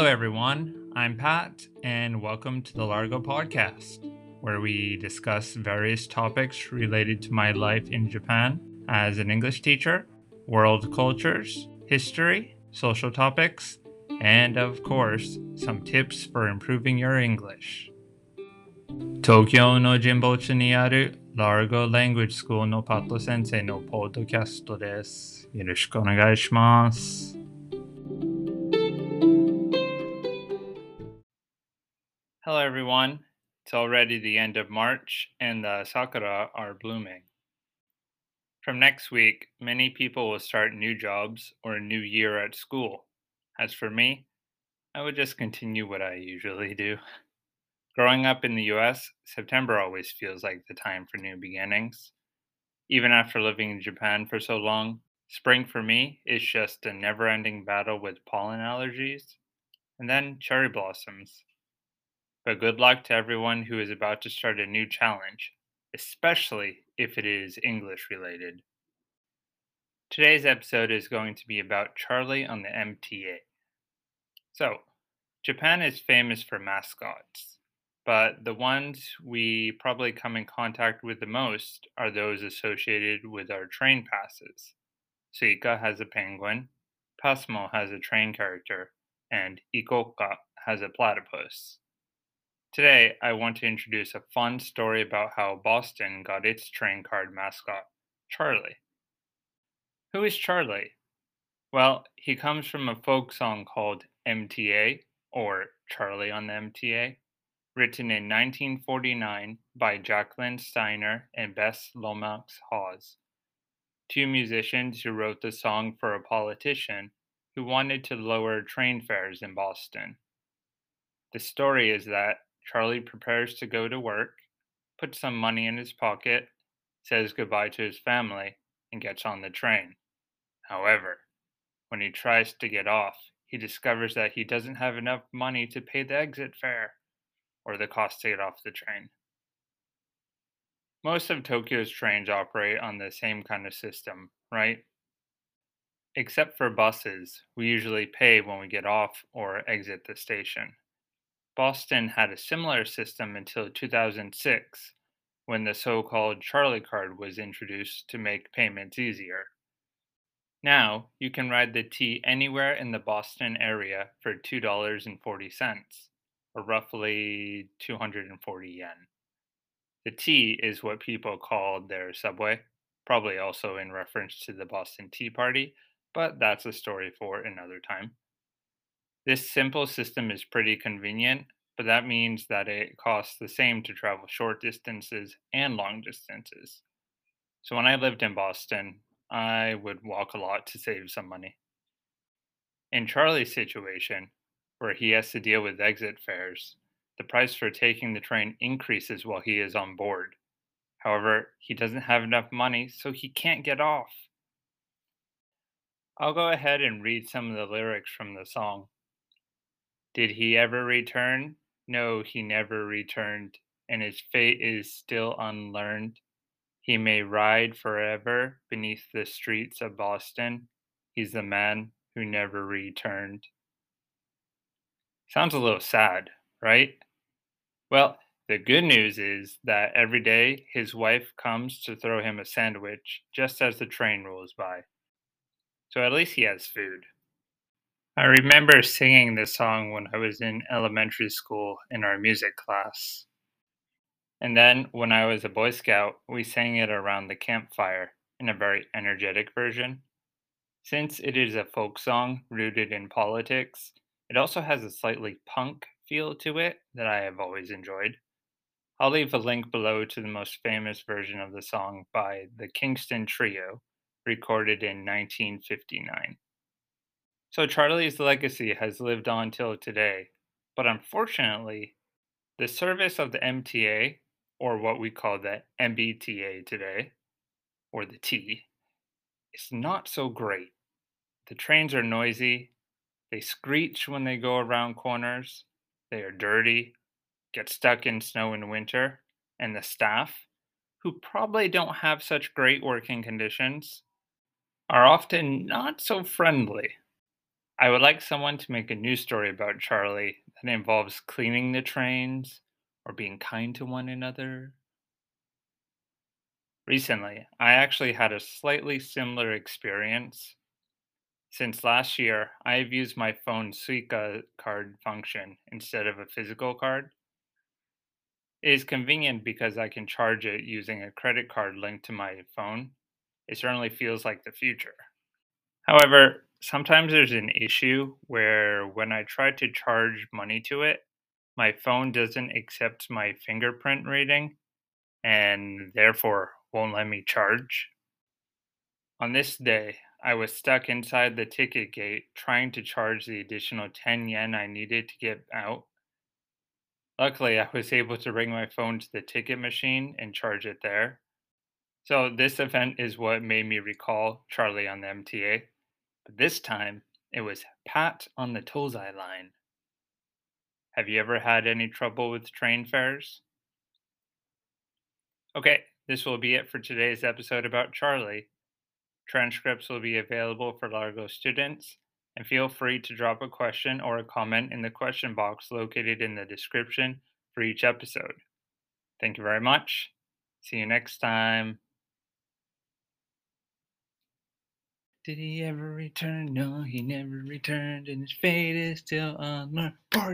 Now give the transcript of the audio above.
Hello, everyone. I'm Pat, and welcome to the Largo Podcast, where we discuss various topics related to my life in Japan as an English teacher, world cultures, history, social topics, and of course, some tips for improving your English. Tokyo no Jinbocho ni aru Largo Language School no Pato Sensei no podcast です。よろしくお願いします。Hello everyone. It's already the end of March and the sakura are blooming. From next week, many people will start new jobs or a new year at school. As for me, I would just continue what I usually do. Growing up in the US, September always feels like the time for new beginnings. Even after living in Japan for so long, spring for me is just a never ending battle with pollen allergies and then cherry blossoms. But good luck to everyone who is about to start a new challenge, especially if it is English related. Today's episode is going to be about Charlie on the MTA. So, Japan is famous for mascots but the ones we probably come in contact with the most are those associated with our train passes. Suica has a penguin, Pasmo has a train character, and ICOCA has a platypus. Today, I want to introduce a fun story about how Boston got its train card mascot, Charlie. Who is Charlie? Well, he comes from a folk song called MTA, or Charlie on the MTA written in 1949 by Jacqueline Steiner and Bess Lomax Hawes, two musicians who wrote the song for a politician who wanted to lower train fares in Boston. The story is that Charlie prepares to go to work, puts some money in his pocket, says goodbye to his family, and gets on the train. However, when he tries to get off, he discovers that he doesn't have enough money to pay the exit fare or the cost to get off the train. Most of Tokyo's trains operate on the same kind of system, right? Except for buses, we usually pay when we get off or exit the station. Boston had a similar system until 2006, when the so called Charlie card was introduced to make payments easier. Now, you can ride the T anywhere in the Boston area for $2.40 or roughly 240 yen. The T is what people called their subway, probably also in reference to the Boston Tea Party, but that's a story for another time. This simple system is pretty convenient, but that means that it costs the same to travel short distances and long distances. So when I lived in Boston, I would walk a lot to save some money. In Charlie's situation, where he has to deal with exit fares, the price for taking the train increases while he is on board. However, he doesn't have enough money, so he can't get off. I'll go ahead and read some of the lyrics from the song. Did he ever return? No, he never returned, and his fate is still unlearned. He may ride forever beneath the streets of Boston. He's the man who never returned. Sounds a little sad, right? Well, the good news is that every day his wife comes to throw him a sandwich just as the train rolls by. So at least he has food. I remember singing this song when I was in elementary school in our music class. And then when I was a Boy Scout, we sang it around the campfire in a very energetic version. Since it is a folk song rooted in politics, it also has a slightly punk feel to it that I have always enjoyed. I'll leave a link below to the most famous version of the song by the Kingston Trio, recorded in 1959. So Charlie's legacy has lived on till today, but unfortunately, the service of the MTA, or what we call the MBTA today, or the T, is not so great. The trains are noisy, they screech when they go around corners. They are dirty, get stuck in snow in winter, and the staff, who probably don't have such great working conditions, are often not so friendly. I would like someone to make a news story about Charlie that involves cleaning the trains or being kind to one another. Recently, I actually had a slightly similar experience. Since last year, I have used my phone's Suica card function instead of a physical card. It is convenient because I can charge it using a credit card linked to my phone. It certainly feels like the future. However, sometimes there's an issue where when I try to charge money to it, my phone doesn't accept my fingerprint reading and therefore won't let me charge. On this day, I was stuck inside the ticket gate trying to charge the additional 10 yen I needed to get out. Luckily, I was able to bring my phone to the ticket machine and charge it there. So, this event is what made me recall Charlie on the MTA. But this time, it was Pat on the Tozai line. Have you ever had any trouble with train fares? Okay, this will be it for today's episode about Charlie. Transcripts will be available for Largo students, and feel free to drop a question or a comment in the question box located in the description for each episode. Thank you very much. See you next time. Did he ever return? No, he never returned, and his fate is still unknown.